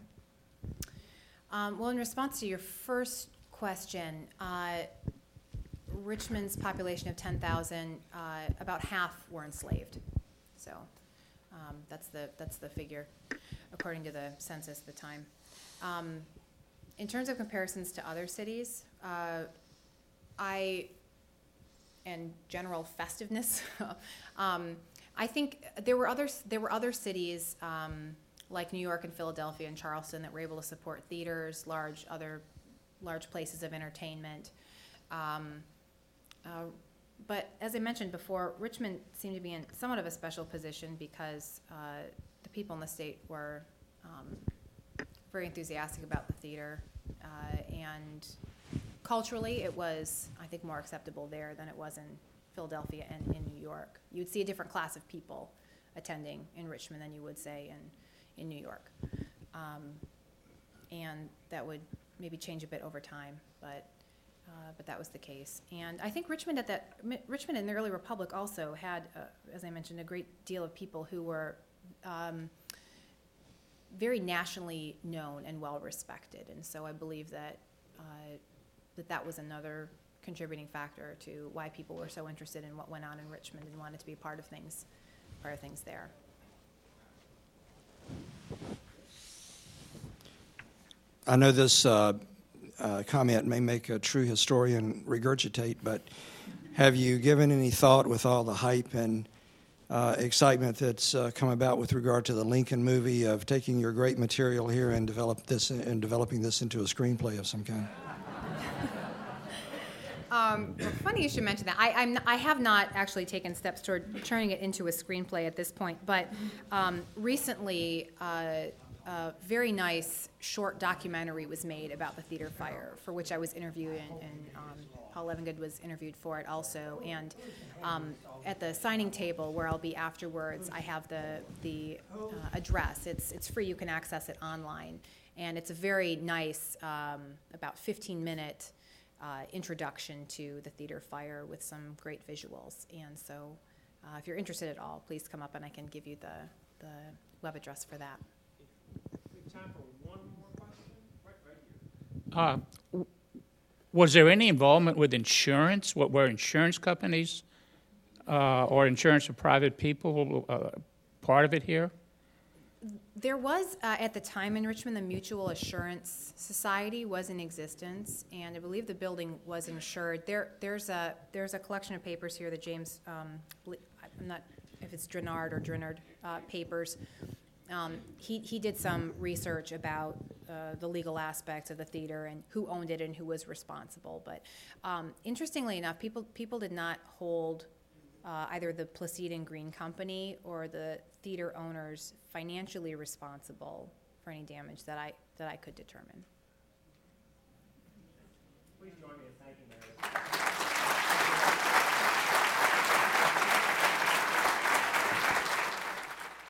Um, well, in response to your first question, uh, Richmond's population of 10,000, uh, about half were enslaved. So um, that's the that's the figure, according to the census at the time. Um, in terms of comparisons to other cities, uh, I and general festiveness. um, I think there were other there were other cities um, like New York and Philadelphia and Charleston that were able to support theaters, large other large places of entertainment. Um, uh, but as I mentioned before, Richmond seemed to be in somewhat of a special position because uh, the people in the state were um, very enthusiastic about the theater, uh, and culturally, it was, I think, more acceptable there than it was in Philadelphia and in New York. You would see a different class of people attending in Richmond than you would say in, in New York. Um, and that would maybe change a bit over time, but uh, but that was the case. And I think Richmond at that Richmond in the early republic also had, uh, as I mentioned, a great deal of people who were um, very nationally known and well respected. And so I believe that uh, that that was another contributing factor to why people were so interested in what went on in Richmond and wanted to be part of things, part of things there.
I know this uh, comment may make a true historian regurgitate, but have you given any thought with all the hype and uh, excitement that's uh, come about with regard to the Lincoln movie of taking your great material here and develop this and developing this into a screenplay of some kind?
Um, funny you should mention that. I, I'm, I have not actually taken steps toward turning it into a screenplay at this point, but um, recently, uh, a very nice short documentary was made about the theater fire, for which I was interviewed, and, and um, Paul Levengood was interviewed for it also. And um, at the signing table, where I'll be afterwards, I have the the uh, address. It's it's free. You can access it online, and it's a very nice, um, about 15 minute uh, introduction to the theater fire with some great visuals. And so, uh, if you're interested at all, please come up and I can give you the, the web address for that.
Time for one more question? Right, right here.
Uh, Was there any involvement with insurance? What were insurance companies uh, or insurance of private people uh, part of it here?
There was, uh, at the time in Richmond, the Mutual Assurance Society was in existence, and I believe the building was insured. There, there's a, there's a collection of papers here that James, um, I'm not, if it's Drenard or Drenard, uh, papers. Um, he, he did some research about, uh, the legal aspects of the theater and who owned it and who was responsible. But, um, interestingly enough, people, people did not hold, uh, either the Placide and Green Company or the theater owners financially responsible for any damage that I, that I could determine.
Please join me in thanking